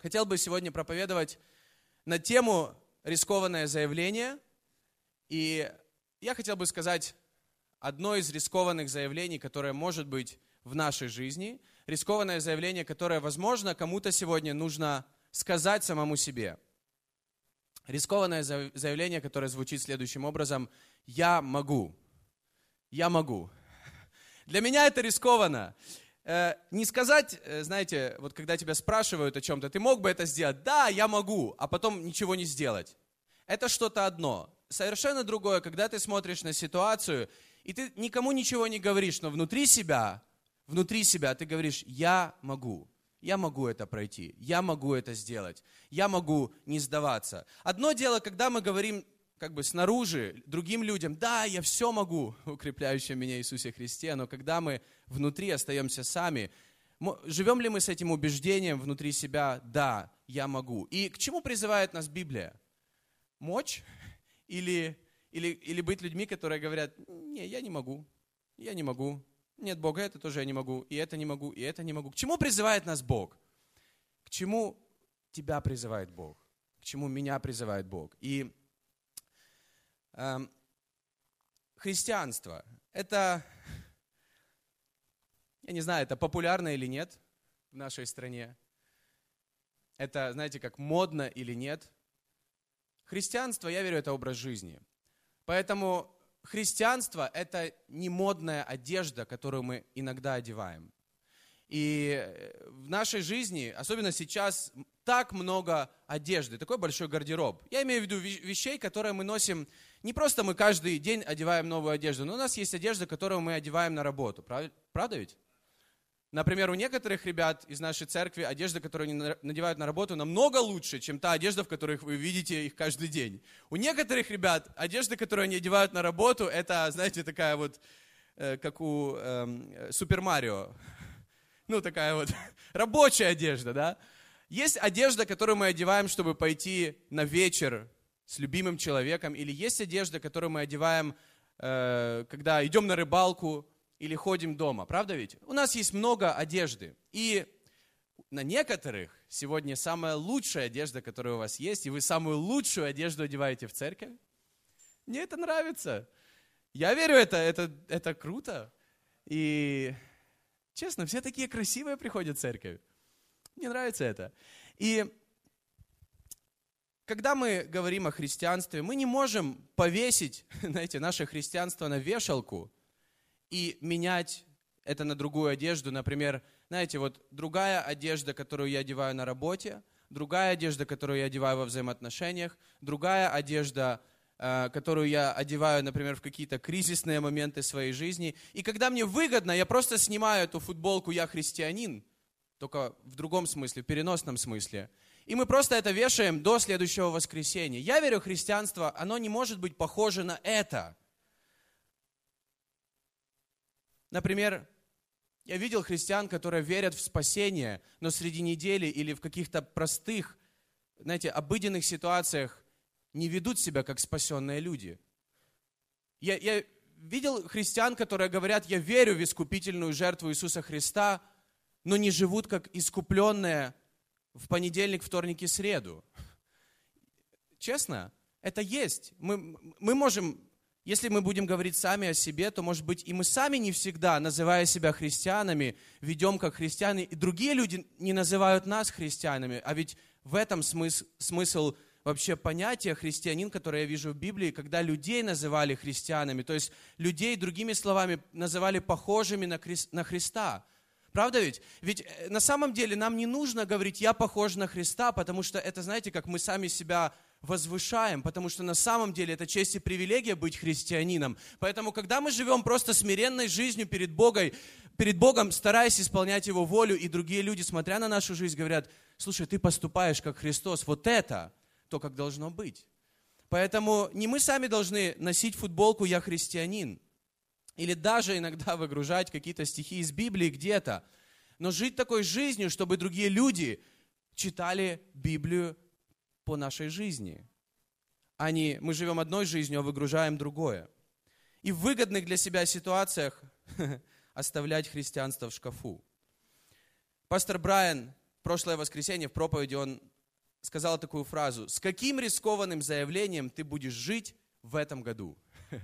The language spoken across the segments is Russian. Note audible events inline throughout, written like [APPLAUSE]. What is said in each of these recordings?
Хотел бы сегодня проповедовать на тему рискованное заявление. И я хотел бы сказать одно из рискованных заявлений, которое может быть в нашей жизни. Рискованное заявление, которое, возможно, кому-то сегодня нужно сказать самому себе. Рискованное заявление, которое звучит следующим образом. Я могу. Я могу. [LAUGHS] Для меня это рискованно. Э, не сказать, э, знаете, вот когда тебя спрашивают о чем-то, ты мог бы это сделать? Да, я могу, а потом ничего не сделать. Это что-то одно. Совершенно другое, когда ты смотришь на ситуацию, и ты никому ничего не говоришь, но внутри себя, внутри себя ты говоришь, я могу. Я могу это пройти, я могу это сделать, я могу не сдаваться. Одно дело, когда мы говорим как бы снаружи другим людям, да, я все могу, [LAUGHS] укрепляющим меня Иисусе Христе, но когда мы внутри остаемся сами, живем ли мы с этим убеждением внутри себя, да, я могу. И к чему призывает нас Библия? Мочь? Или, или, или быть людьми, которые говорят, не, я не могу, я не могу, нет Бога, это тоже я не могу, и это не могу, и это не могу. К чему призывает нас Бог? К чему тебя призывает Бог? К чему меня призывает Бог? И христианство – это, я не знаю, это популярно или нет в нашей стране. Это, знаете, как модно или нет. Христианство, я верю, это образ жизни. Поэтому христианство – это не модная одежда, которую мы иногда одеваем. И э, в нашей жизни, особенно сейчас, так много одежды, такой большой гардероб. Я имею в виду вещей, которые мы носим не просто мы каждый день одеваем новую одежду, но у нас есть одежда, которую мы одеваем на работу. Правда ведь? Например, у некоторых ребят из нашей церкви одежда, которую они надевают на работу, намного лучше, чем та одежда, в которой вы видите их каждый день. У некоторых ребят одежда, которую они одевают на работу, это, знаете, такая вот, э, как у э, Супер Марио. Ну, такая вот [LAUGHS] рабочая одежда, да? Есть одежда, которую мы одеваем, чтобы пойти на вечер с любимым человеком, или есть одежда, которую мы одеваем, э, когда идем на рыбалку или ходим дома. Правда ведь? У нас есть много одежды. И на некоторых сегодня самая лучшая одежда, которая у вас есть, и вы самую лучшую одежду одеваете в церковь. Мне это нравится. Я верю, это, это, это круто. И честно, все такие красивые приходят в церковь. Мне нравится это. И когда мы говорим о христианстве, мы не можем повесить, [LAUGHS] знаете, наше христианство на вешалку и менять это на другую одежду. Например, знаете, вот другая одежда, которую я одеваю на работе, другая одежда, которую я одеваю во взаимоотношениях, другая одежда, э, которую я одеваю, например, в какие-то кризисные моменты своей жизни. И когда мне выгодно, я просто снимаю эту футболку «Я христианин», только в другом смысле, в переносном смысле – и мы просто это вешаем до следующего воскресенья. Я верю, христианство, оно не может быть похоже на это. Например, я видел христиан, которые верят в спасение, но среди недели или в каких-то простых, знаете, обыденных ситуациях не ведут себя как спасенные люди. Я, я видел христиан, которые говорят, я верю в искупительную жертву Иисуса Христа, но не живут как искупленные в понедельник, вторник и среду. Честно, это есть. Мы, мы можем, если мы будем говорить сами о себе, то, может быть, и мы сами не всегда, называя себя христианами, ведем как христиане, и другие люди не называют нас христианами. А ведь в этом смысл, смысл вообще понятия христианин, которое я вижу в Библии, когда людей называли христианами, то есть людей, другими словами, называли похожими на, на Христа. Правда ведь? Ведь э, на самом деле нам не нужно говорить, я похож на Христа, потому что это, знаете, как мы сами себя возвышаем, потому что на самом деле это честь и привилегия быть христианином. Поэтому, когда мы живем просто смиренной жизнью перед Богом, перед Богом, стараясь исполнять Его волю, и другие люди, смотря на нашу жизнь, говорят, слушай, ты поступаешь как Христос, вот это то, как должно быть. Поэтому не мы сами должны носить футболку «Я христианин», или даже иногда выгружать какие-то стихи из Библии где-то. Но жить такой жизнью, чтобы другие люди читали Библию по нашей жизни. А не мы живем одной жизнью, а выгружаем другое. И в выгодных для себя ситуациях [LAUGHS] оставлять христианство в шкафу. Пастор Брайан прошлое воскресенье в проповеди он сказал такую фразу. С каким рискованным заявлением ты будешь жить в этом году? [LAUGHS]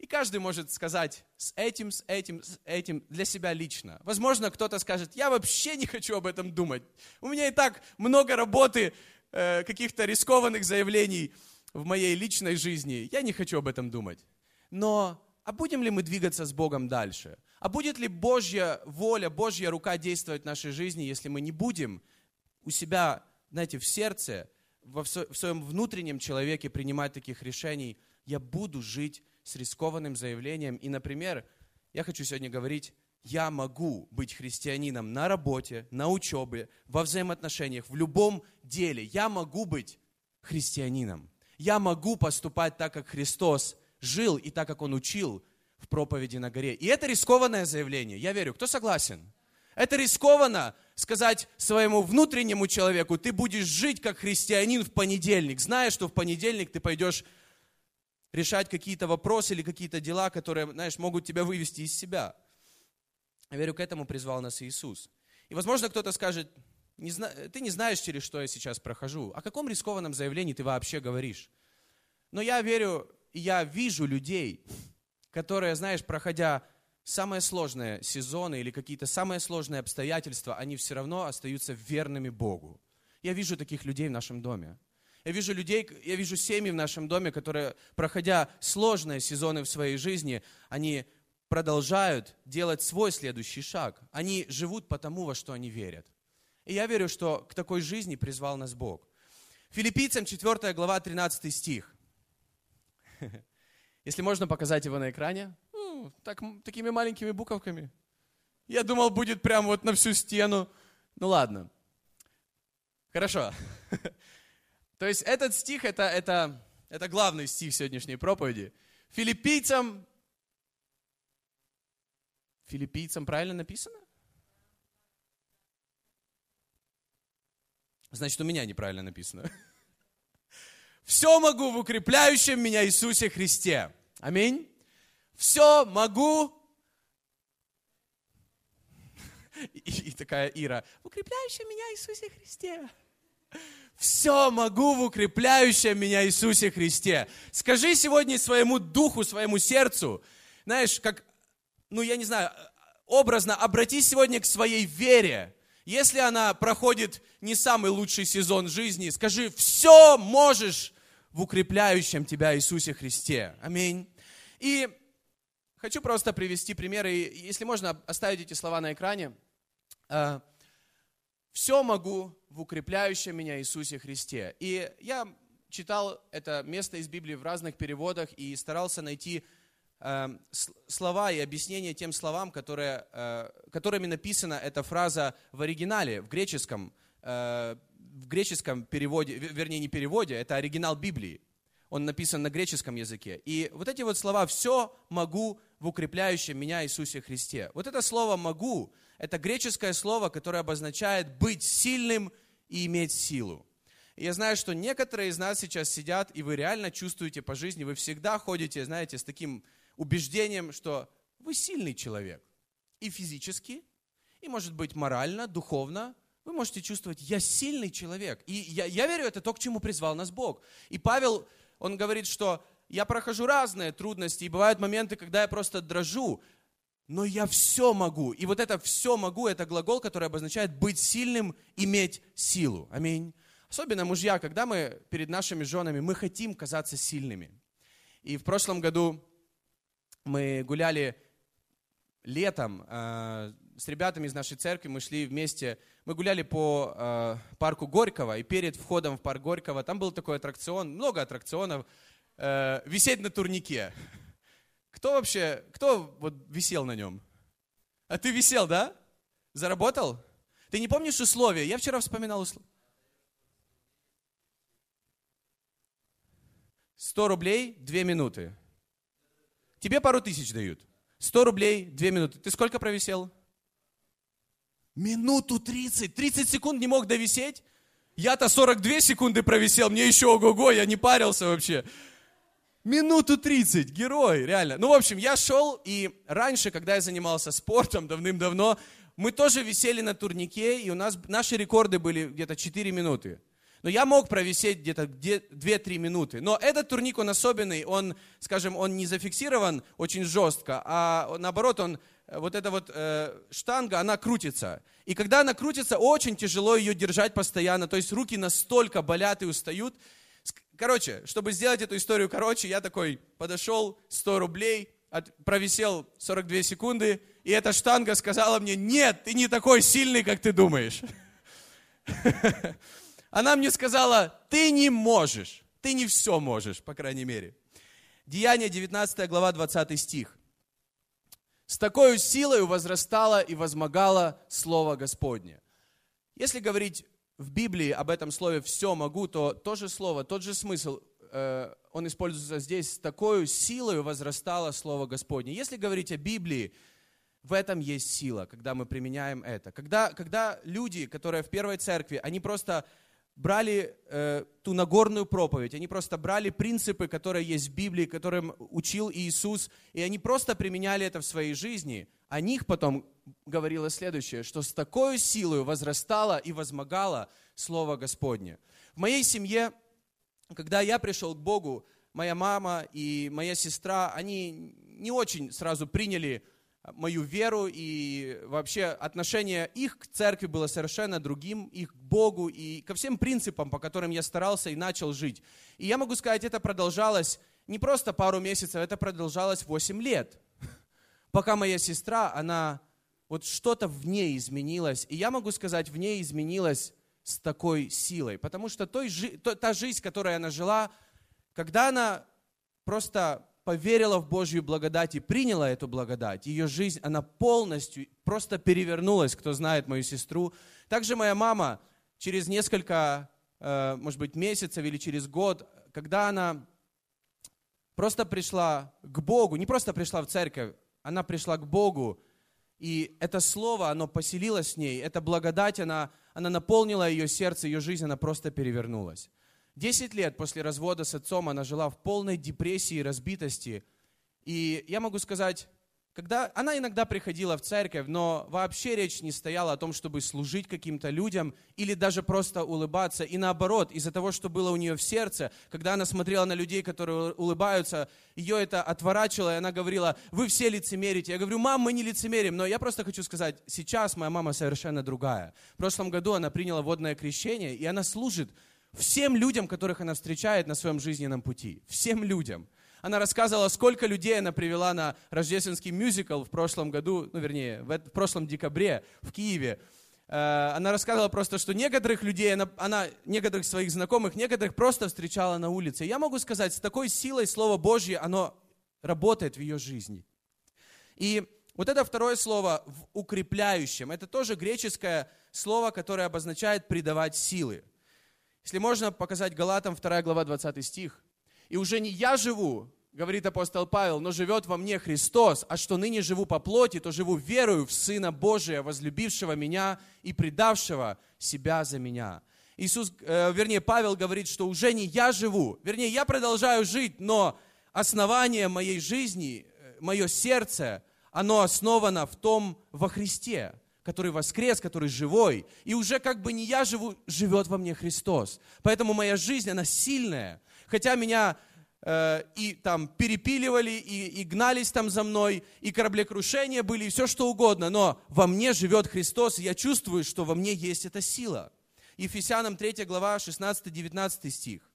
И каждый может сказать с этим, с этим, с этим для себя лично. Возможно, кто-то скажет, я вообще не хочу об этом думать. У меня и так много работы, э, каких-то рискованных заявлений в моей личной жизни. Я не хочу об этом думать. Но а будем ли мы двигаться с Богом дальше? А будет ли Божья воля, Божья рука действовать в нашей жизни, если мы не будем у себя, знаете, в сердце, в своем внутреннем человеке принимать таких решений, я буду жить с рискованным заявлением. И, например, я хочу сегодня говорить, я могу быть христианином на работе, на учебе, во взаимоотношениях, в любом деле. Я могу быть христианином. Я могу поступать так, как Христос жил и так, как Он учил в проповеди на горе. И это рискованное заявление. Я верю. Кто согласен? Это рискованно сказать своему внутреннему человеку, ты будешь жить как христианин в понедельник, зная, что в понедельник ты пойдешь решать какие-то вопросы или какие-то дела, которые, знаешь, могут тебя вывести из себя. Я верю, к этому призвал нас Иисус. И, возможно, кто-то скажет, не зна... ты не знаешь, через что я сейчас прохожу. О каком рискованном заявлении ты вообще говоришь? Но я верю, и я вижу людей, которые, знаешь, проходя самые сложные сезоны или какие-то самые сложные обстоятельства, они все равно остаются верными Богу. Я вижу таких людей в нашем доме. Я вижу людей, я вижу семьи в нашем доме, которые, проходя сложные сезоны в своей жизни, они продолжают делать свой следующий шаг. Они живут по тому, во что они верят. И я верю, что к такой жизни призвал нас Бог. Филиппийцам 4 глава 13 стих. [LAUGHS] Если можно показать его на экране. Ну, так, такими маленькими буковками. Я думал, будет прямо вот на всю стену. Ну ладно. Хорошо. [LAUGHS] То есть этот стих, это, это, это главный стих сегодняшней проповеди. Филиппийцам, филиппийцам правильно написано? Значит, у меня неправильно написано. Все могу в укрепляющем меня Иисусе Христе. Аминь. Все могу. [LAUGHS] И, и такая Ира. В укрепляющем меня Иисусе Христе все могу в укрепляющем меня Иисусе Христе. Скажи сегодня своему духу, своему сердцу, знаешь, как, ну я не знаю, образно обратись сегодня к своей вере. Если она проходит не самый лучший сезон жизни, скажи, все можешь в укрепляющем тебя Иисусе Христе. Аминь. И хочу просто привести примеры, если можно оставить эти слова на экране. Все могу в укрепляющем меня Иисусе Христе. И я читал это место из Библии в разных переводах и старался найти э, слова и объяснения тем словам, которые, э, которыми написана эта фраза в оригинале, в греческом, э, в греческом переводе, вернее не переводе, это оригинал Библии. Он написан на греческом языке. И вот эти вот слова «все могу в укрепляющем меня Иисусе Христе». Вот это слово «могу» это греческое слово, которое обозначает быть сильным и иметь силу. Я знаю, что некоторые из нас сейчас сидят, и вы реально чувствуете по жизни, вы всегда ходите, знаете, с таким убеждением, что вы сильный человек. И физически, и, может быть, морально, духовно. Вы можете чувствовать, я сильный человек. И я, я верю, это то, к чему призвал нас Бог. И Павел, он говорит, что я прохожу разные трудности, и бывают моменты, когда я просто дрожу, но я все могу. И вот это все могу, это глагол, который обозначает быть сильным, иметь силу. Аминь. Особенно мужья, когда мы перед нашими женами, мы хотим казаться сильными. И в прошлом году мы гуляли летом э, с ребятами из нашей церкви, мы шли вместе, мы гуляли по э, парку Горького, и перед входом в парк Горького там был такой аттракцион, много аттракционов, э, висеть на турнике. Кто вообще, кто вот висел на нем? А ты висел, да? Заработал? Ты не помнишь условия? Я вчера вспоминал условия. 100 рублей, 2 минуты. Тебе пару тысяч дают. 100 рублей, 2 минуты. Ты сколько провисел? Минуту 30. 30 секунд не мог довисеть? Я-то 42 секунды провисел, мне еще ого-го, я не парился вообще. Минуту 30, герой, реально. Ну, в общем, я шел, и раньше, когда я занимался спортом давным-давно, мы тоже висели на турнике, и у нас наши рекорды были где-то 4 минуты. Но я мог провисеть где-то 2-3 минуты. Но этот турник, он особенный, он, скажем, он не зафиксирован очень жестко, а наоборот, он, э, вот эта вот э, штанга, она крутится. И когда она крутится, очень тяжело ее держать постоянно. То есть руки настолько болят и устают. Короче, чтобы сделать эту историю короче, я такой подошел, 100 рублей, от, провисел 42 секунды, и эта штанга сказала мне, нет, ты не такой сильный, как ты думаешь. [LAUGHS] Она мне сказала, ты не можешь, ты не все можешь, по крайней мере. Деяние 19 глава 20 стих. С такой силой возрастало и возмогало Слово Господне. Если говорить в Библии об этом слове «все могу», то то же слово, тот же смысл, э, он используется здесь. С такой силой возрастало Слово Господне. Если говорить о Библии, в этом есть сила, когда мы применяем это. Когда, когда люди, которые в первой церкви, они просто брали э, ту Нагорную проповедь, они просто брали принципы, которые есть в Библии, которым учил Иисус, и они просто применяли это в своей жизни. О них потом говорило следующее, что с такой силой возрастало и возмогало Слово Господне. В моей семье, когда я пришел к Богу, моя мама и моя сестра, они не очень сразу приняли мою веру, и вообще отношение их к церкви было совершенно другим, их к Богу и ко всем принципам, по которым я старался и начал жить. И я могу сказать, это продолжалось не просто пару месяцев, это продолжалось 8 лет, пока моя сестра, она, вот что-то в ней изменилось, и я могу сказать, в ней изменилось с такой силой, потому что той, та жизнь, которой она жила, когда она просто поверила в Божью благодать и приняла эту благодать, ее жизнь, она полностью просто перевернулась, кто знает мою сестру. Также моя мама через несколько, э, может быть, месяцев или через год, когда она просто пришла к Богу, не просто пришла в церковь, она пришла к Богу, и это слово, оно поселилось с ней, эта благодать, она, она наполнила ее сердце, ее жизнь, она просто перевернулась. Десять лет после развода с отцом она жила в полной депрессии и разбитости. И я могу сказать, когда она иногда приходила в церковь, но вообще речь не стояла о том, чтобы служить каким-то людям или даже просто улыбаться. И наоборот, из-за того, что было у нее в сердце, когда она смотрела на людей, которые улыбаются, ее это отворачивало, и она говорила, вы все лицемерите. Я говорю, мам, мы не лицемерим, но я просто хочу сказать, сейчас моя мама совершенно другая. В прошлом году она приняла водное крещение, и она служит всем людям, которых она встречает на своем жизненном пути. Всем людям. Она рассказывала, сколько людей она привела на рождественский мюзикл в прошлом году, ну, вернее, в, в прошлом декабре в Киеве. Э, она рассказывала просто, что некоторых людей, она, она некоторых своих знакомых, некоторых просто встречала на улице. Я могу сказать, с такой силой Слово Божье, оно работает в ее жизни. И вот это второе слово в укрепляющем, это тоже греческое слово, которое обозначает придавать силы. Если можно показать Галатам 2 глава 20 стих. «И уже не я живу, говорит апостол Павел, но живет во мне Христос, а что ныне живу по плоти, то живу верою в Сына Божия, возлюбившего меня и предавшего себя за меня». Иисус, э, вернее, Павел говорит, что уже не я живу, вернее, я продолжаю жить, но основание моей жизни, э, мое сердце, оно основано в том во Христе который воскрес, который живой. И уже как бы не я живу, живет во мне Христос. Поэтому моя жизнь, она сильная. Хотя меня э, и там перепиливали, и, и гнались там за мной, и кораблекрушения были, и все что угодно. Но во мне живет Христос, и я чувствую, что во мне есть эта сила. Ефесянам 3 глава 16-19 стих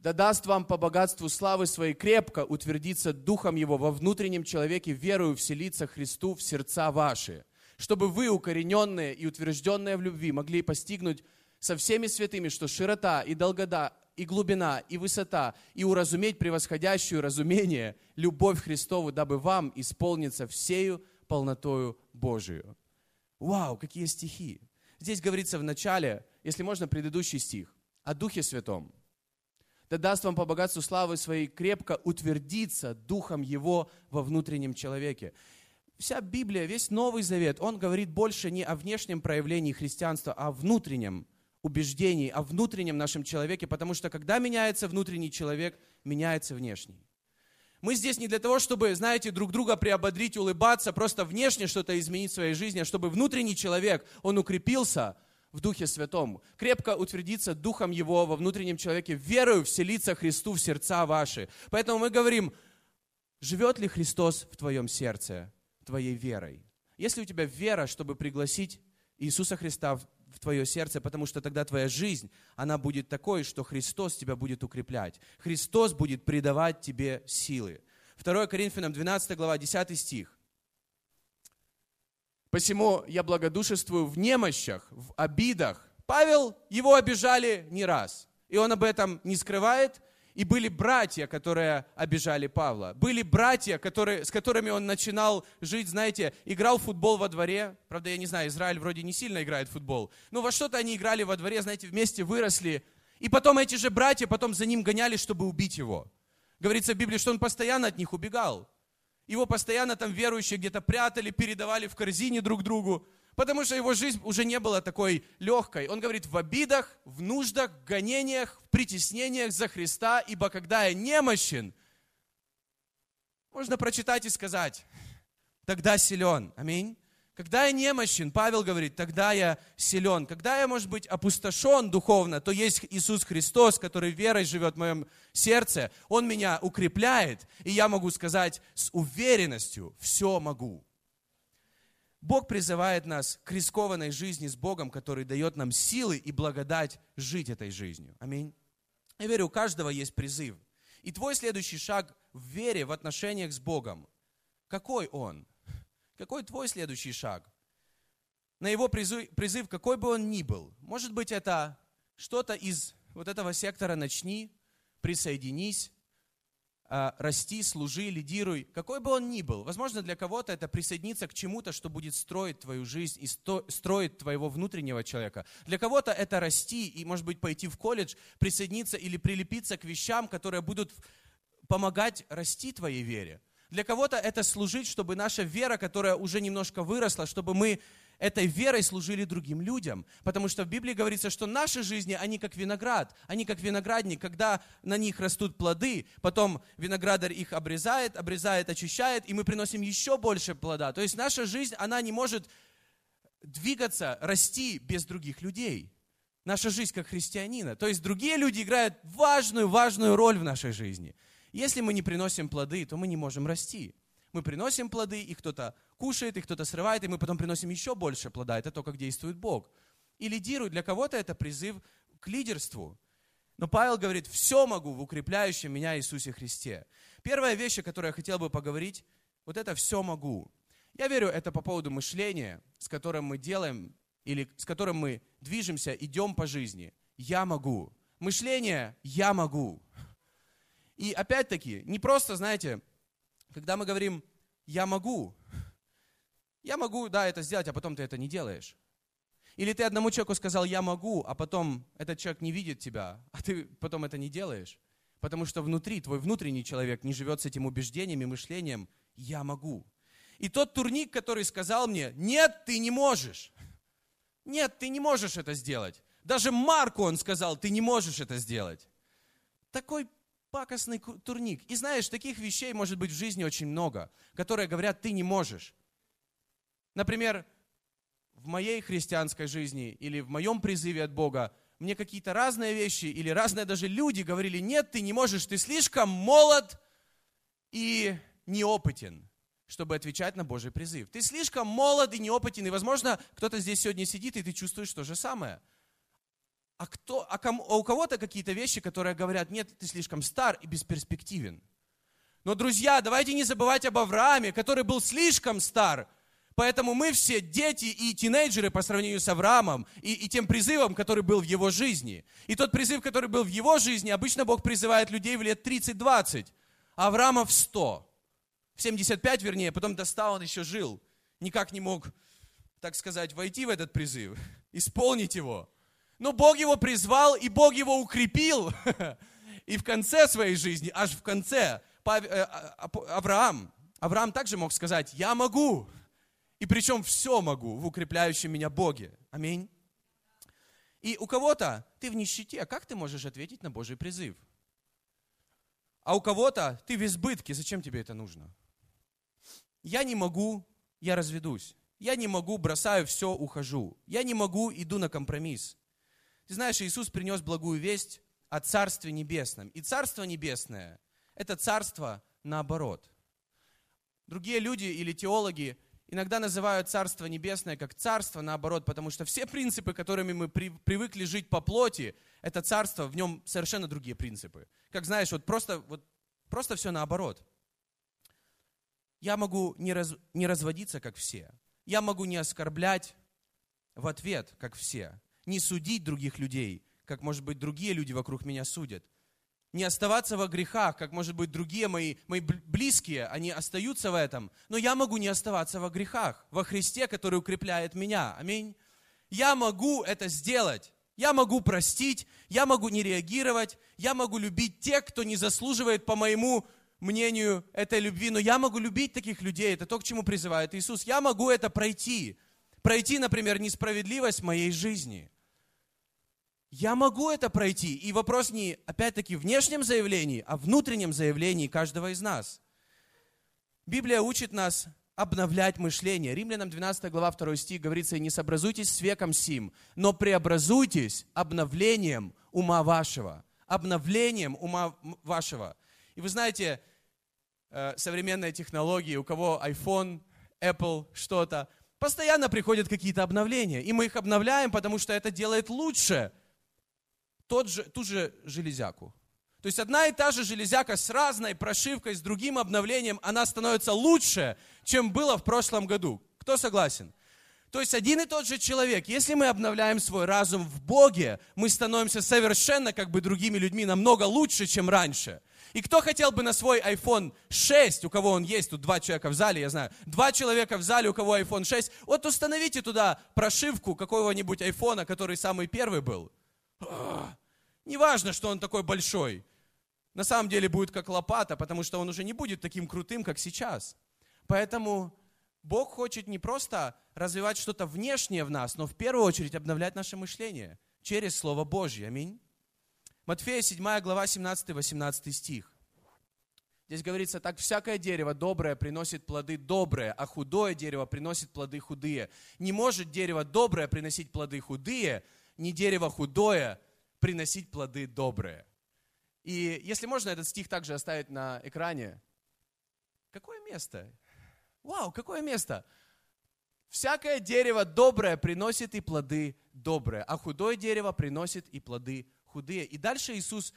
да даст вам по богатству славы своей крепко утвердиться Духом Его во внутреннем человеке, верою вселиться Христу в сердца ваши, чтобы вы, укорененные и утвержденные в любви, могли постигнуть со всеми святыми, что широта и долгота, и глубина, и высота, и уразуметь превосходящую разумение, любовь Христову, дабы вам исполниться всею полнотою Божию. Вау, какие стихи! Здесь говорится в начале, если можно, предыдущий стих, о Духе Святом – да даст вам по богатству славы своей крепко утвердиться Духом Его во внутреннем человеке. Вся Библия, весь Новый Завет, он говорит больше не о внешнем проявлении христианства, а о внутреннем убеждении, о внутреннем нашем человеке, потому что когда меняется внутренний человек, меняется внешний. Мы здесь не для того, чтобы, знаете, друг друга приободрить, улыбаться, просто внешне что-то изменить в своей жизни, а чтобы внутренний человек, он укрепился в Духе Святом, крепко утвердиться Духом Его во внутреннем человеке, верою вселиться Христу в сердца ваши. Поэтому мы говорим, живет ли Христос в твоем сердце, твоей верой? Если у тебя вера, чтобы пригласить Иисуса Христа твое сердце, потому что тогда твоя жизнь, она будет такой, что Христос тебя будет укреплять. Христос будет придавать тебе силы. 2 Коринфянам 12 глава, 10 стих. «Посему я благодушествую в немощах, в обидах». Павел, его обижали не раз. И он об этом не скрывает, и были братья, которые обижали Павла. Были братья, которые, с которыми он начинал жить, знаете, играл в футбол во дворе. Правда, я не знаю, Израиль вроде не сильно играет в футбол. Но во что-то они играли во дворе, знаете, вместе выросли. И потом эти же братья потом за ним гоняли, чтобы убить его. Говорится в Библии, что он постоянно от них убегал. Его постоянно там верующие где-то прятали, передавали в корзине друг другу потому что его жизнь уже не была такой легкой. Он говорит, в обидах, в нуждах, в гонениях, в притеснениях за Христа, ибо когда я немощен, можно прочитать и сказать, тогда силен. Аминь. Когда я немощен, Павел говорит, тогда я силен. Когда я, может быть, опустошен духовно, то есть Иисус Христос, который верой живет в моем сердце. Он меня укрепляет, и я могу сказать с уверенностью, все могу. Бог призывает нас к рискованной жизни с Богом, который дает нам силы и благодать жить этой жизнью. Аминь. Я верю, у каждого есть призыв. И твой следующий шаг в вере, в отношениях с Богом, какой он? Какой твой следующий шаг? На его призыв, призыв, какой бы он ни был. Может быть, это что-то из вот этого сектора «начни», «присоединись», расти, служи, лидируй, какой бы он ни был. Возможно, для кого-то это присоединиться к чему-то, что будет строить твою жизнь и строить твоего внутреннего человека. Для кого-то это расти и, может быть, пойти в колледж, присоединиться или прилепиться к вещам, которые будут помогать расти твоей вере. Для кого-то это служить, чтобы наша вера, которая уже немножко выросла, чтобы мы этой верой служили другим людям. Потому что в Библии говорится, что наши жизни, они как виноград, они как виноградник, когда на них растут плоды, потом виноградарь их обрезает, обрезает, очищает, и мы приносим еще больше плода. То есть наша жизнь, она не может двигаться, расти без других людей. Наша жизнь как христианина. То есть другие люди играют важную, важную роль в нашей жизни. Если мы не приносим плоды, то мы не можем расти. Мы приносим плоды, и кто-то кушает, и кто-то срывает, и мы потом приносим еще больше плода. Это то, как действует Бог. И лидирует. Для кого-то это призыв к лидерству. Но Павел говорит, все могу в укрепляющем меня Иисусе Христе. Первая вещь, о которой я хотел бы поговорить, вот это все могу. Я верю, это по поводу мышления, с которым мы делаем, или с которым мы движемся, идем по жизни. Я могу. Мышление «я могу». И опять-таки, не просто, знаете, когда мы говорим «я могу», я могу, да, это сделать, а потом ты это не делаешь. Или ты одному человеку сказал «я могу», а потом этот человек не видит тебя, а ты потом это не делаешь. Потому что внутри, твой внутренний человек не живет с этим убеждением и мышлением «я могу». И тот турник, который сказал мне «нет, ты не можешь», «нет, ты не можешь это сделать», даже Марку он сказал «ты не можешь это сделать». Такой пакостный турник. И знаешь, таких вещей может быть в жизни очень много, которые говорят, ты не можешь. Например, в моей христианской жизни или в моем призыве от Бога мне какие-то разные вещи или разные даже люди говорили, нет, ты не можешь, ты слишком молод и неопытен, чтобы отвечать на Божий призыв. Ты слишком молод и неопытен, и, возможно, кто-то здесь сегодня сидит, и ты чувствуешь то же самое. А, кто, а, кому, а у кого-то какие-то вещи, которые говорят, нет, ты слишком стар и бесперспективен. Но, друзья, давайте не забывать об Аврааме, который был слишком стар. Поэтому мы все дети и тинейджеры по сравнению с Авраамом и, и тем призывом, который был в его жизни. И тот призыв, который был в его жизни, обычно Бог призывает людей в лет 30-20, а Авраама в 100. В 75, вернее, потом до 100 он еще жил. Никак не мог, так сказать, войти в этот призыв, [LAUGHS] исполнить его. Но Бог его призвал, и Бог его укрепил. [LAUGHS] И в конце своей жизни, аж в конце, э, а, а, Авраам, Авраам также мог сказать, я могу. И причем все могу в укрепляющем меня Боге. Аминь. И у кого-то ты в нищете, а как ты можешь ответить на Божий призыв? А у кого-то ты в избытке, зачем тебе это нужно? Я не могу, я разведусь. Я не могу, бросаю все, ухожу. Я не могу, иду на компромисс. Ты знаешь, Иисус принес благую весть о Царстве Небесном. И Царство Небесное – это царство наоборот. Другие люди или теологи иногда называют Царство Небесное как Царство наоборот, потому что все принципы, которыми мы при, привыкли жить по плоти, это Царство, в нем совершенно другие принципы. Как знаешь, вот просто, вот просто все наоборот. Я могу не, раз, не разводиться, как все. Я могу не оскорблять в ответ, как все не судить других людей, как, может быть, другие люди вокруг меня судят. Не оставаться во грехах, как, может быть, другие мои, мои близкие, они остаются в этом. Но я могу не оставаться во грехах, во Христе, который укрепляет меня. Аминь. Я могу это сделать. Я могу простить, я могу не реагировать, я могу любить тех, кто не заслуживает, по моему мнению, этой любви. Но я могу любить таких людей. Это то, к чему призывает Иисус. Я могу это пройти пройти, например, несправедливость в моей жизни. Я могу это пройти. И вопрос не, опять-таки, в внешнем заявлении, а в внутреннем заявлении каждого из нас. Библия учит нас обновлять мышление. Римлянам 12 глава 2 стих говорится, «И не сообразуйтесь с веком сим, но преобразуйтесь обновлением ума вашего». Обновлением ума вашего. И вы знаете, э, современные технологии, у кого iPhone, Apple, что-то – Постоянно приходят какие-то обновления, и мы их обновляем, потому что это делает лучше тот же, ту же железяку. То есть одна и та же железяка с разной прошивкой, с другим обновлением, она становится лучше, чем было в прошлом году. Кто согласен? То есть один и тот же человек, если мы обновляем свой разум в Боге, мы становимся совершенно как бы другими людьми, намного лучше, чем раньше. И кто хотел бы на свой iPhone 6, у кого он есть, тут два человека в зале, я знаю, два человека в зале, у кого iPhone 6, вот установите туда прошивку какого-нибудь iPhone, который самый первый был. Неважно, что он такой большой. На самом деле будет как лопата, потому что он уже не будет таким крутым, как сейчас. Поэтому Бог хочет не просто развивать что-то внешнее в нас, но в первую очередь обновлять наше мышление через Слово Божье. Аминь. Матфея 7 глава 17-18 стих. Здесь говорится, так всякое дерево доброе приносит плоды добрые, а худое дерево приносит плоды худые. Не может дерево доброе приносить плоды худые, не дерево худое приносить плоды добрые. И если можно этот стих также оставить на экране. Какое место? Вау, какое место? Всякое дерево доброе приносит и плоды добрые, а худое дерево приносит и плоды худые. И дальше Иисус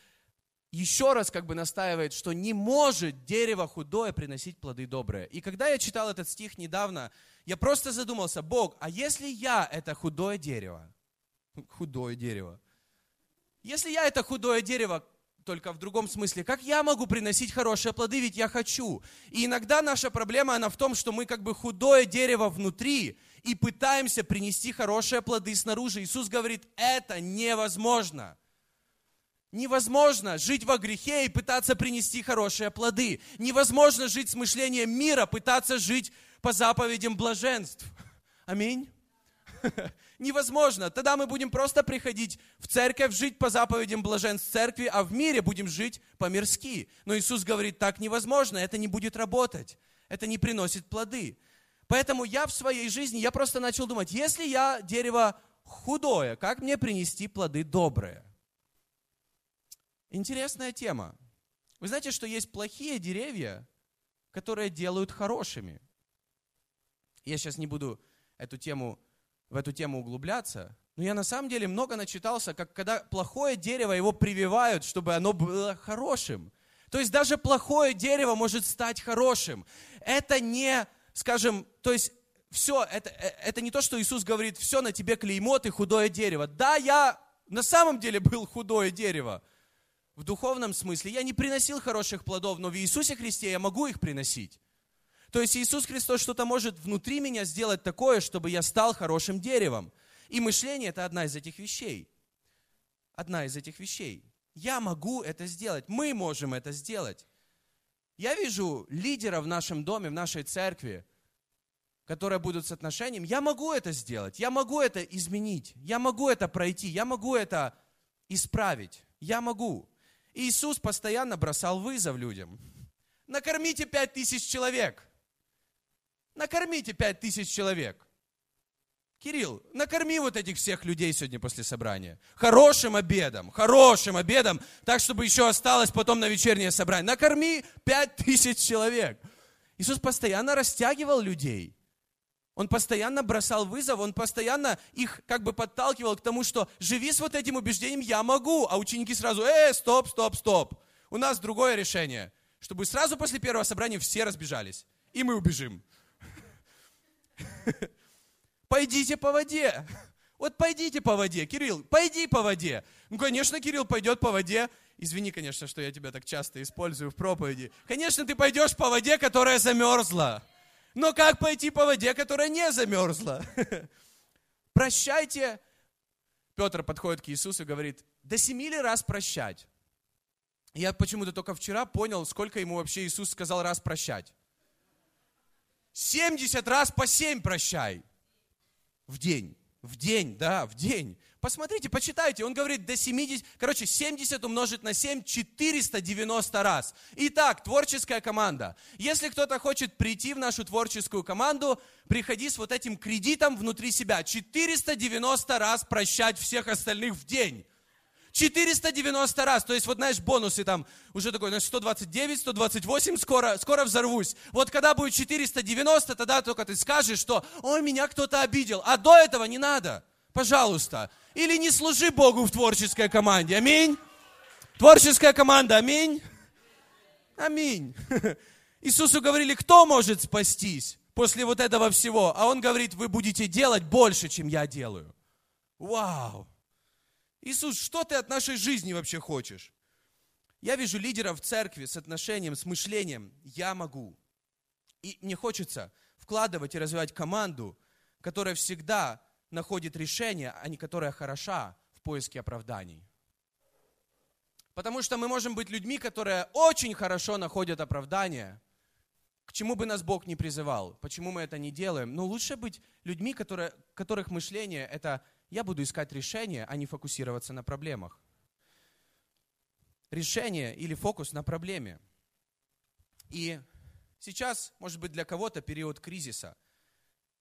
еще раз как бы настаивает, что не может дерево худое приносить плоды добрые. И когда я читал этот стих недавно, я просто задумался, Бог, а если я это худое дерево, [LAUGHS] худое дерево, если я это худое дерево, только в другом смысле, как я могу приносить хорошие плоды, ведь я хочу. И иногда наша проблема, она в том, что мы как бы худое дерево внутри и пытаемся принести хорошие плоды снаружи. Иисус говорит, это невозможно. Невозможно жить во грехе и пытаться принести хорошие плоды. Невозможно жить с мышлением мира, пытаться жить по заповедям блаженств. Аминь. [LAUGHS] Невозможно. Тогда мы будем просто приходить в церковь, жить по заповедям блаженств церкви, а в мире будем жить по-мирски. Но Иисус говорит, так невозможно, это не будет работать. Это не приносит плоды. Поэтому я в своей жизни, я просто начал думать, если я дерево худое, как мне принести плоды добрые? Интересная тема. Вы знаете, что есть плохие деревья, которые делают хорошими. Я сейчас не буду эту тему, в эту тему углубляться, но я на самом деле много начитался, как когда плохое дерево его прививают, чтобы оно было хорошим. То есть даже плохое дерево может стать хорошим. Это не, скажем, то есть все, это, э, это не то, что Иисус говорит, все на тебе клеймо, ты худое дерево. Да, я на самом деле был худое дерево, в духовном смысле. Я не приносил хороших плодов, но в Иисусе Христе я могу их приносить. То есть Иисус Христос что-то может внутри меня сделать такое, чтобы я стал хорошим деревом. И мышление – это одна из этих вещей. Одна из этих вещей. Я могу это сделать. Мы можем это сделать. Я вижу лидера в нашем доме, в нашей церкви, которые будут с отношением. Я могу это сделать. Я могу это изменить. Я могу это пройти. Я могу это исправить. Я могу. Иисус постоянно бросал вызов людям. Накормите пять тысяч человек. Накормите пять тысяч человек. Кирилл, накорми вот этих всех людей сегодня после собрания. Хорошим обедом, хорошим обедом, так, чтобы еще осталось потом на вечернее собрание. Накорми пять тысяч человек. Иисус постоянно растягивал людей. Он постоянно бросал вызов, он постоянно их как бы подталкивал к тому, что живи с вот этим убеждением «я могу», а ученики сразу «э, стоп, стоп, стоп». У нас другое решение, чтобы сразу после первого собрания все разбежались, и мы убежим. [LAUGHS] Пойдите по воде. Вот пойдите по воде. Кирилл, пойди по воде. Ну, конечно, Кирилл пойдет по воде. Извини, конечно, что я тебя так часто использую в проповеди. Конечно, ты пойдешь по воде, которая замерзла. Но как пойти по воде, которая не замерзла? [LAUGHS] Прощайте. Петр подходит к Иисусу и говорит, до семи ли раз прощать? Я почему-то только вчера понял, сколько ему вообще Иисус сказал раз прощать. 70 раз по 7 прощай. В день. В день, да, в день. Посмотрите, почитайте. Он говорит до 70, короче, 70 умножить на 7, 490 раз. Итак, творческая команда. Если кто-то хочет прийти в нашу творческую команду, приходи с вот этим кредитом внутри себя. 490 раз прощать всех остальных в день. 490 раз. То есть, вот знаешь, бонусы там уже такой, знаешь, 129, 128, скоро, скоро взорвусь. Вот когда будет 490, тогда только ты скажешь, что, ой, меня кто-то обидел. А до этого не надо. Пожалуйста. Или не служи Богу в творческой команде. Аминь. Творческая команда. Аминь. Аминь. [LAUGHS] Иисусу говорили, кто может спастись после вот этого всего? А он говорит, вы будете делать больше, чем я делаю. Вау. Иисус, что ты от нашей жизни вообще хочешь? Я вижу лидеров в церкви с отношением, с мышлением «я могу». И мне хочется вкладывать и развивать команду, которая всегда находит решение, а не которая хороша в поиске оправданий. Потому что мы можем быть людьми, которые очень хорошо находят оправдания, к чему бы нас Бог не призывал, почему мы это не делаем. Но лучше быть людьми, которые, которых мышление – это я буду искать решение, а не фокусироваться на проблемах. Решение или фокус на проблеме. И сейчас, может быть, для кого-то период кризиса,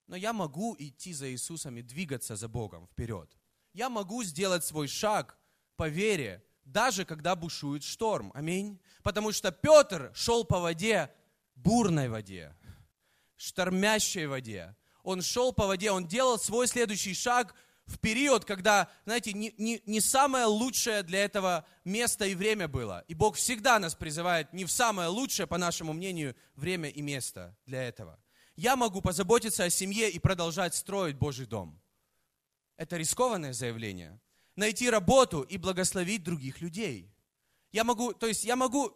но я могу идти за Иисусом и двигаться за Богом вперед. Я могу сделать свой шаг по вере, даже когда бушует шторм. Аминь. Потому что Петр шел по воде, бурной воде, штормящей воде. Он шел по воде, он делал свой следующий шаг – в период, когда, знаете, не, не, не самое лучшее для этого место и время было. И Бог всегда нас призывает не в самое лучшее, по нашему мнению, время и место для этого. Я могу позаботиться о семье и продолжать строить Божий дом. Это рискованное заявление. Найти работу и благословить других людей. Я могу, то есть я могу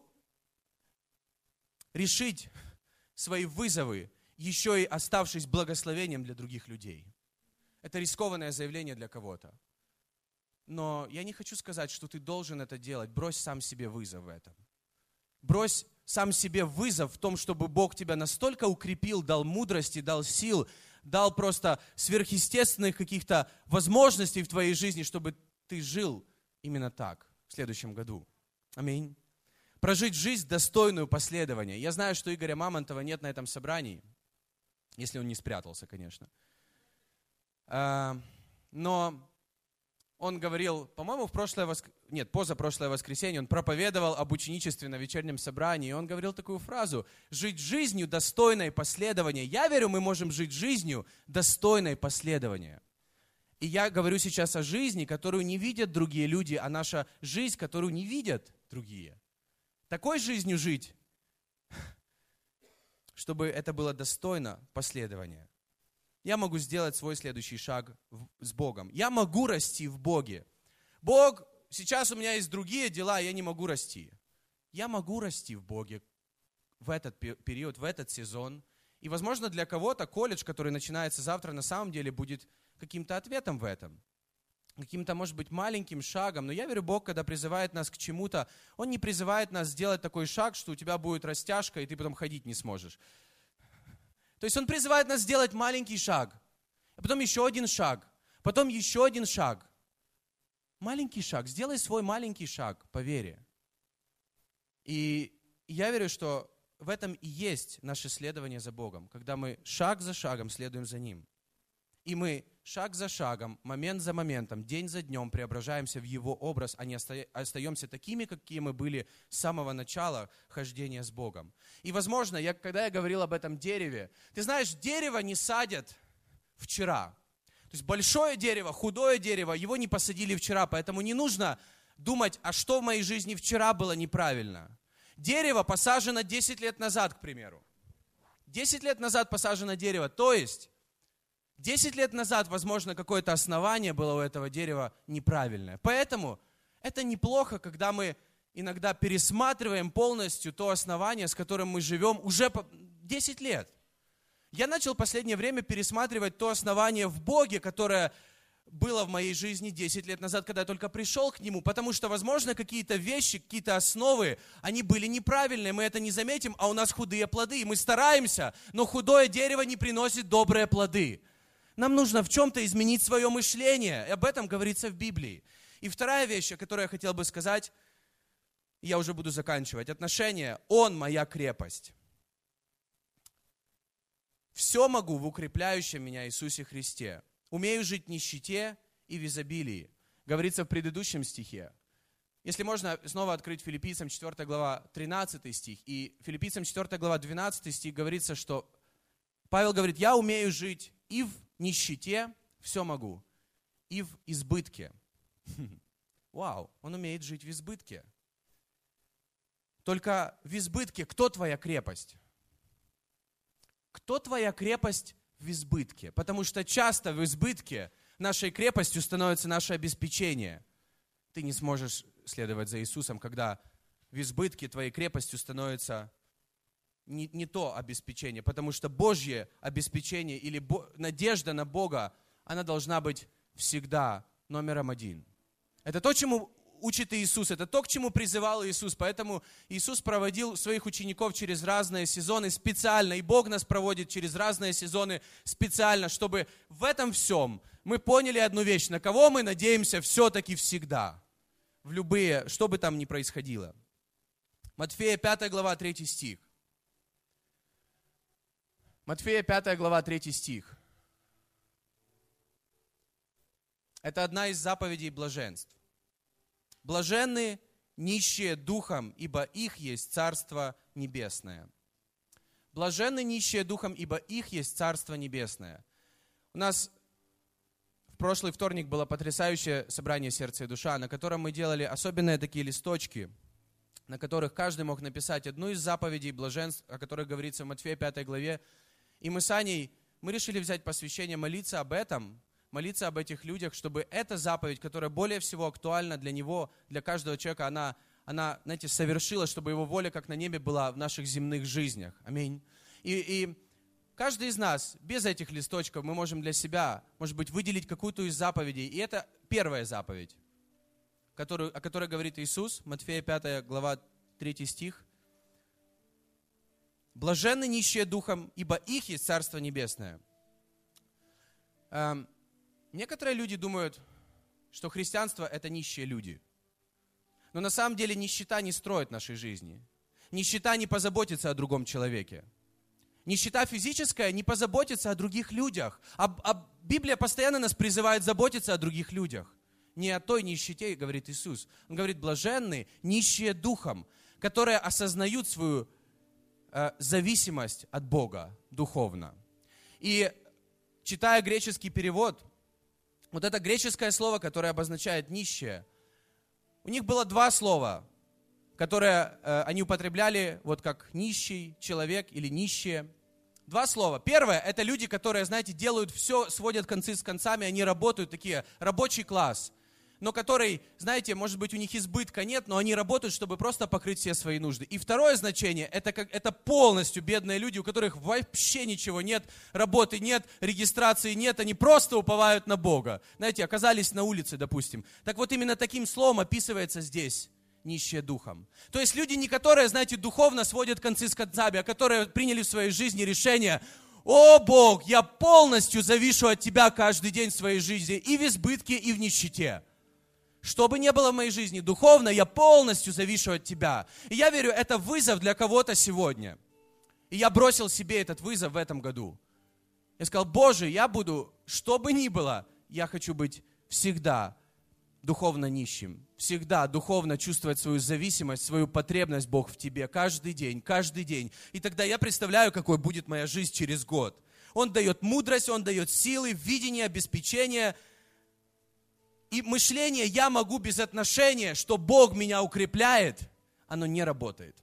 решить свои вызовы, еще и оставшись благословением для других людей. Это рискованное заявление для кого-то. Но я не хочу сказать, что ты должен это делать. Брось сам себе вызов в этом. Брось сам себе вызов в том, чтобы Бог тебя настолько укрепил, дал мудрости, дал сил, дал просто сверхъестественных каких-то возможностей в твоей жизни, чтобы ты жил именно так в следующем году. Аминь. Прожить жизнь достойную последования. Я знаю, что Игоря Мамонтова нет на этом собрании, если он не спрятался, конечно. А, но он говорил, по-моему, в прошлое воск... нет, позапрошлое воскресенье, он проповедовал об ученичестве на вечернем собрании, и он говорил такую фразу, жить жизнью достойной последования. Я верю, мы можем жить жизнью достойной последования. И я говорю сейчас о жизни, которую не видят другие люди, а наша жизнь, которую не видят другие. Такой жизнью жить, чтобы это было достойно последования я могу сделать свой следующий шаг с Богом. Я могу расти в Боге. Бог, сейчас у меня есть другие дела, я не могу расти. Я могу расти в Боге в этот период, в этот сезон. И, возможно, для кого-то колледж, который начинается завтра, на самом деле будет каким-то ответом в этом. Каким-то, может быть, маленьким шагом. Но я верю, Бог, когда призывает нас к чему-то, Он не призывает нас сделать такой шаг, что у тебя будет растяжка, и ты потом ходить не сможешь. То есть Он призывает нас сделать маленький шаг, а потом еще один шаг, потом еще один шаг. Маленький шаг, сделай свой маленький шаг по вере. И я верю, что в этом и есть наше следование за Богом, когда мы шаг за шагом следуем за Ним. И мы шаг за шагом, момент за моментом, день за днем преображаемся в Его образ, а не остаемся такими, какие мы были с самого начала хождения с Богом. И, возможно, я, когда я говорил об этом дереве, ты знаешь, дерево не садят вчера. То есть большое дерево, худое дерево, его не посадили вчера, поэтому не нужно думать, а что в моей жизни вчера было неправильно. Дерево посажено 10 лет назад, к примеру. 10 лет назад посажено дерево, то есть 10 лет назад, возможно, какое-то основание было у этого дерева неправильное. Поэтому это неплохо, когда мы иногда пересматриваем полностью то основание, с которым мы живем уже 10 лет. Я начал в последнее время пересматривать то основание в Боге, которое было в моей жизни 10 лет назад, когда я только пришел к Нему, потому что, возможно, какие-то вещи, какие-то основы, они были неправильные, мы это не заметим, а у нас худые плоды, и мы стараемся, но худое дерево не приносит добрые плоды. Нам нужно в чем-то изменить свое мышление. И об этом говорится в Библии. И вторая вещь, о которой я хотел бы сказать, я уже буду заканчивать. Отношения. Он моя крепость. Все могу в укрепляющем меня Иисусе Христе. Умею жить в нищете и в изобилии. Говорится в предыдущем стихе. Если можно снова открыть Филиппийцам 4 глава 13 стих. И Филиппийцам 4 глава 12 стих говорится, что Павел говорит, я умею жить и в нищете все могу, и в избытке. [LAUGHS] Вау, он умеет жить в избытке. Только в избытке кто твоя крепость? Кто твоя крепость в избытке? Потому что часто в избытке нашей крепостью становится наше обеспечение. Ты не сможешь следовать за Иисусом, когда в избытке твоей крепостью становится не, не то обеспечение, потому что Божье обеспечение или бо, надежда на Бога, она должна быть всегда номером один. Это то, чему учит Иисус, это то, к чему призывал Иисус. Поэтому Иисус проводил своих учеников через разные сезоны специально, и Бог нас проводит через разные сезоны специально, чтобы в этом всем мы поняли одну вещь, на кого мы надеемся все-таки всегда, в любые, что бы там ни происходило. Матфея 5 глава 3 стих. Матфея 5 глава 3 стих. Это одна из заповедей блаженств. Блаженны нищие духом, ибо их есть Царство Небесное. Блаженны нищие духом, ибо их есть Царство Небесное. У нас в прошлый вторник было потрясающее собрание «Сердце и душа», на котором мы делали особенные такие листочки, на которых каждый мог написать одну из заповедей блаженств, о которых говорится в Матфея 5 главе, и мы с Аней, мы решили взять посвящение, молиться об этом, молиться об этих людях, чтобы эта заповедь, которая более всего актуальна для него, для каждого человека, она, она знаете, совершилась, чтобы его воля, как на небе, была в наших земных жизнях. Аминь. И, и каждый из нас, без этих листочков, мы можем для себя, может быть, выделить какую-то из заповедей. И это первая заповедь, которую, о которой говорит Иисус, Матфея 5 глава 3 стих. Блаженны нищие духом, ибо их есть Царство Небесное. Эм, некоторые люди думают, что христианство – это нищие люди. Но на самом деле нищета не строит нашей жизни. Нищета не позаботится о другом человеке. Нищета физическая не позаботится о других людях. А, а Библия постоянно нас призывает заботиться о других людях. Не о той нищете, говорит Иисус. Он говорит, блаженные, нищие духом, которые осознают свою Э, зависимость от Бога духовно. И читая греческий перевод, вот это греческое слово, которое обозначает нищее, у них было два слова, которые э, они употребляли вот как нищий человек или нищие. Два слова. Первое, это люди, которые, знаете, делают все, сводят концы с концами, они работают, такие, рабочий класс но который, знаете, может быть, у них избытка нет, но они работают, чтобы просто покрыть все свои нужды. И второе значение, это, как, это полностью бедные люди, у которых вообще ничего нет, работы нет, регистрации нет, они просто уповают на Бога. Знаете, оказались на улице, допустим. Так вот именно таким словом описывается здесь нищие духом. То есть люди, не которые, знаете, духовно сводят концы с концами, а которые приняли в своей жизни решение, о Бог, я полностью завишу от Тебя каждый день в своей жизни и в избытке, и в нищете что бы ни было в моей жизни, духовно я полностью завишу от Тебя. И я верю, это вызов для кого-то сегодня. И я бросил себе этот вызов в этом году. Я сказал, Боже, я буду, что бы ни было, я хочу быть всегда духовно нищим. Всегда духовно чувствовать свою зависимость, свою потребность, Бог, в тебе. Каждый день, каждый день. И тогда я представляю, какой будет моя жизнь через год. Он дает мудрость, Он дает силы, видение, обеспечение. И мышление «я могу без отношения», что Бог меня укрепляет, оно не работает.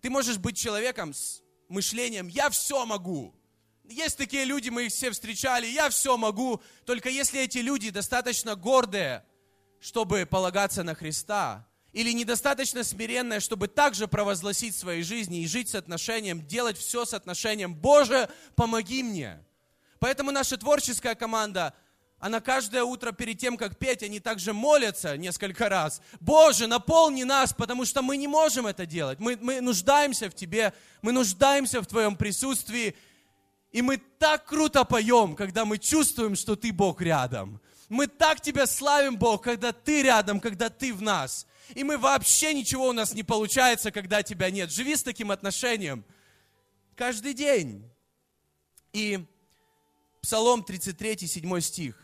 Ты можешь быть человеком с мышлением «я все могу», есть такие люди, мы их все встречали, я все могу, только если эти люди достаточно гордые, чтобы полагаться на Христа, или недостаточно смиренные, чтобы также провозгласить своей жизни и жить с отношением, делать все с отношением, Боже, помоги мне. Поэтому наша творческая команда, она каждое утро перед тем, как петь, они также молятся несколько раз. Боже, наполни нас, потому что мы не можем это делать. Мы, мы нуждаемся в Тебе, мы нуждаемся в Твоем присутствии. И мы так круто поем, когда мы чувствуем, что Ты Бог рядом. Мы так Тебя славим, Бог, когда Ты рядом, когда Ты в нас. И мы вообще ничего у нас не получается, когда Тебя нет. Живи с таким отношением каждый день. И Псалом 33, 7 стих.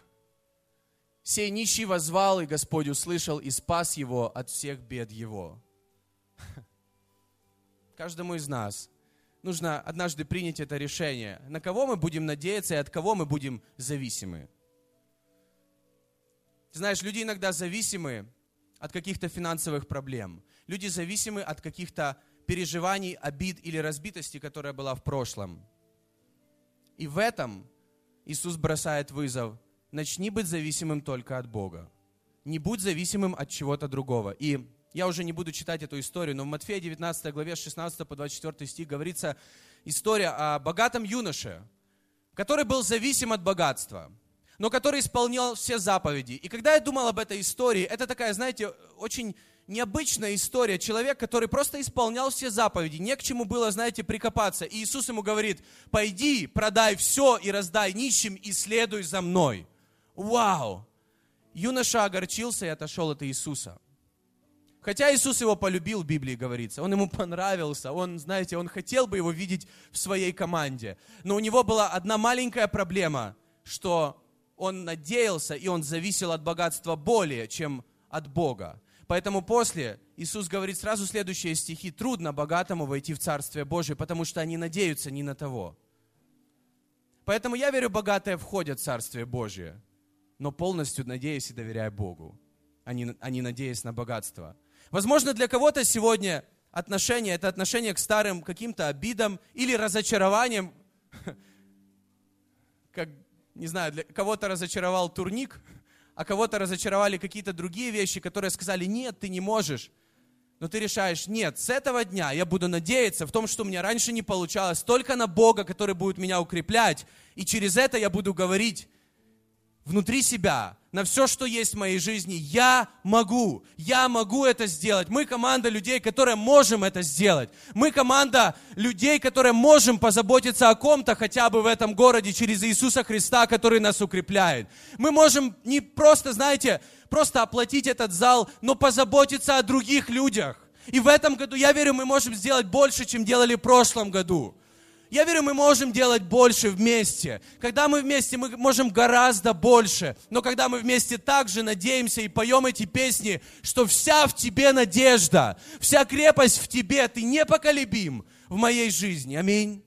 «Сей нищий возвал, и Господь услышал, и спас его от всех бед его». [LAUGHS] Каждому из нас нужно однажды принять это решение. На кого мы будем надеяться и от кого мы будем зависимы. Знаешь, люди иногда зависимы от каких-то финансовых проблем. Люди зависимы от каких-то переживаний, обид или разбитости, которая была в прошлом. И в этом Иисус бросает вызов. Начни быть зависимым только от Бога. Не будь зависимым от чего-то другого. И я уже не буду читать эту историю, но в Матфея 19 главе 16 по 24 стих говорится история о богатом юноше, который был зависим от богатства, но который исполнял все заповеди. И когда я думал об этой истории, это такая, знаете, очень необычная история. Человек, который просто исполнял все заповеди, не к чему было, знаете, прикопаться. И Иисус ему говорит, пойди, продай все и раздай нищим, и следуй за мной. Вау! Юноша огорчился и отошел от Иисуса. Хотя Иисус его полюбил, в Библии говорится, он ему понравился, он, знаете, он хотел бы его видеть в своей команде. Но у него была одна маленькая проблема, что он надеялся и он зависел от богатства более, чем от Бога. Поэтому после Иисус говорит сразу следующие стихи, трудно богатому войти в Царствие Божие, потому что они надеются не на того. Поэтому я верю, богатые входят в Царствие Божие, но полностью надеясь и доверяя Богу, а не, а не надеясь на богатство. Возможно, для кого-то сегодня отношение – это отношение к старым каким-то обидам или разочарованиям. [LAUGHS] Как, не знаю, для кого-то разочаровал турник, а кого-то разочаровали какие-то другие вещи, которые сказали, нет, ты не можешь. Но ты решаешь, нет, с этого дня я буду надеяться в том, что у меня раньше не получалось, только на Бога, который будет меня укреплять. И через это я буду говорить внутри себя, на все, что есть в моей жизни, я могу, я могу это сделать. Мы команда людей, которые можем это сделать. Мы команда людей, которые можем позаботиться о ком-то хотя бы в этом городе через Иисуса Христа, который нас укрепляет. Мы можем не просто, знаете, просто оплатить этот зал, но позаботиться о других людях. И в этом году, я верю, мы можем сделать больше, чем делали в прошлом году. Я верю, мы можем делать больше вместе. Когда мы вместе, мы можем гораздо больше. Но когда мы вместе также надеемся и поем эти песни, что вся в тебе надежда, вся крепость в тебе, ты непоколебим в моей жизни. Аминь.